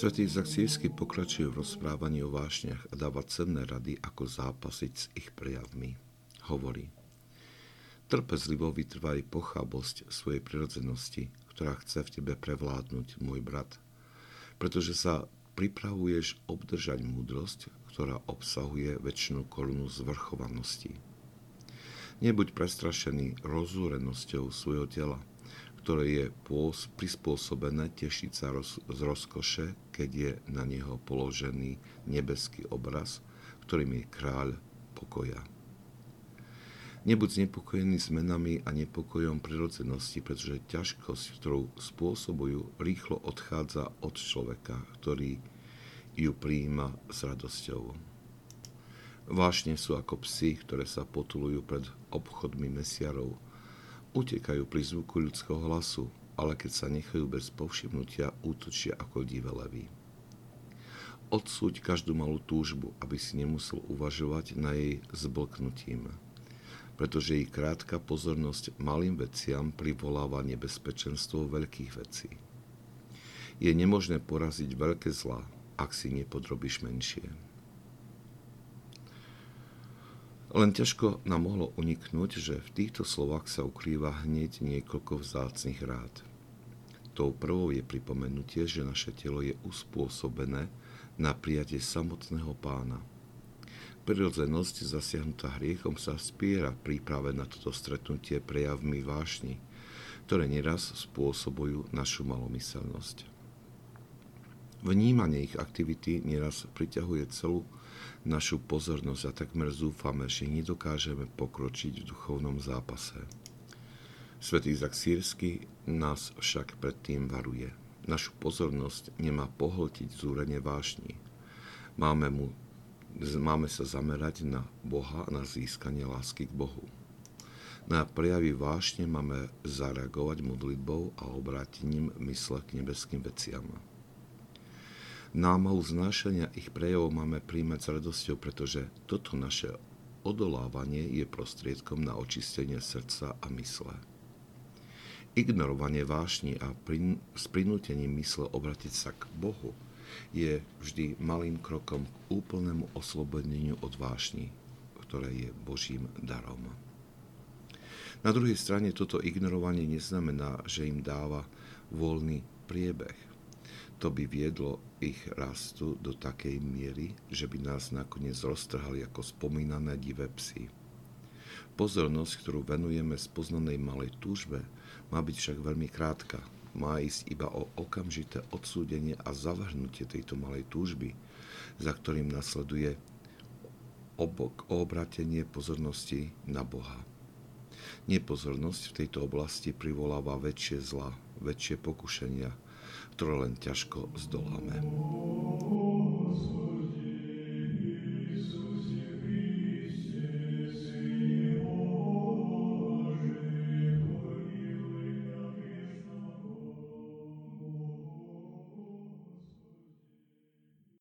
Svetý Zakcievsky pokračuje v rozprávaní o vášniach a dáva cenné rady, ako zápasiť s ich prejavmi. Hovorí, trpezlivo vytrvaj pochabosť svojej prirodzenosti, ktorá chce v tebe prevládnuť, môj brat, pretože sa pripravuješ obdržať múdrosť, ktorá obsahuje väčšinu korunu zvrchovanosti. Nebuď prestrašený rozúrenosťou svojho tela, ktoré je prispôsobené tešiť sa roz, z rozkoše, keď je na neho položený nebeský obraz, ktorým je kráľ pokoja. Nebuď znepokojený zmenami a nepokojom prirodzenosti, pretože ťažkosť, ktorú spôsobujú, rýchlo odchádza od človeka, ktorý ju prijíma s radosťou. Vášne sú ako psi, ktoré sa potulujú pred obchodmi mesiarov, Utekajú pri zvuku ľudského hlasu, ale keď sa nechajú bez povšimnutia, útočia ako divé levy. Odsúď každú malú túžbu, aby si nemusel uvažovať na jej zblknutím, pretože jej krátka pozornosť malým veciam privoláva nebezpečenstvo veľkých vecí. Je nemožné poraziť veľké zlá, ak si nepodrobíš menšie. Len ťažko nám mohlo uniknúť, že v týchto slovách sa ukrýva hneď niekoľko vzácných rád. Tou prvou je pripomenutie, že naše telo je uspôsobené na prijatie samotného pána. Prirodzenosť zasiahnutá hriechom sa spiera príprave na toto stretnutie prejavmi vášni, ktoré neraz spôsobujú našu malomyselnosť. Vnímanie ich aktivity neraz priťahuje celú našu pozornosť a takmer zúfame, že nedokážeme pokročiť v duchovnom zápase. Svetý Izak Sírsky nás však predtým varuje. Našu pozornosť nemá pohltiť zúrenie vášni. Máme, mu, máme sa zamerať na Boha a na získanie lásky k Bohu. Na prejavy vášne máme zareagovať modlitbou a obrátením mysle k nebeským veciam. Námahu znášania ich prejavov máme príjmať s radosťou, pretože toto naše odolávanie je prostriedkom na očistenie srdca a mysle. Ignorovanie vášni a prin- s prinútením mysle obratiť sa k Bohu je vždy malým krokom k úplnému oslobodeniu od vášni, ktoré je Božím darom. Na druhej strane toto ignorovanie neznamená, že im dáva voľný priebeh to by viedlo ich rastu do takej miery, že by nás nakoniec roztrhali ako spomínané divé psy. Pozornosť, ktorú venujeme spoznanej malej túžbe, má byť však veľmi krátka. Má ísť iba o okamžité odsúdenie a zavrhnutie tejto malej túžby, za ktorým nasleduje obok obratenie pozornosti na Boha. Nepozornosť v tejto oblasti privoláva väčšie zla, väčšie pokušenia, ktoré len ťažko zdoláme.